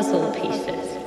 puzzle pieces.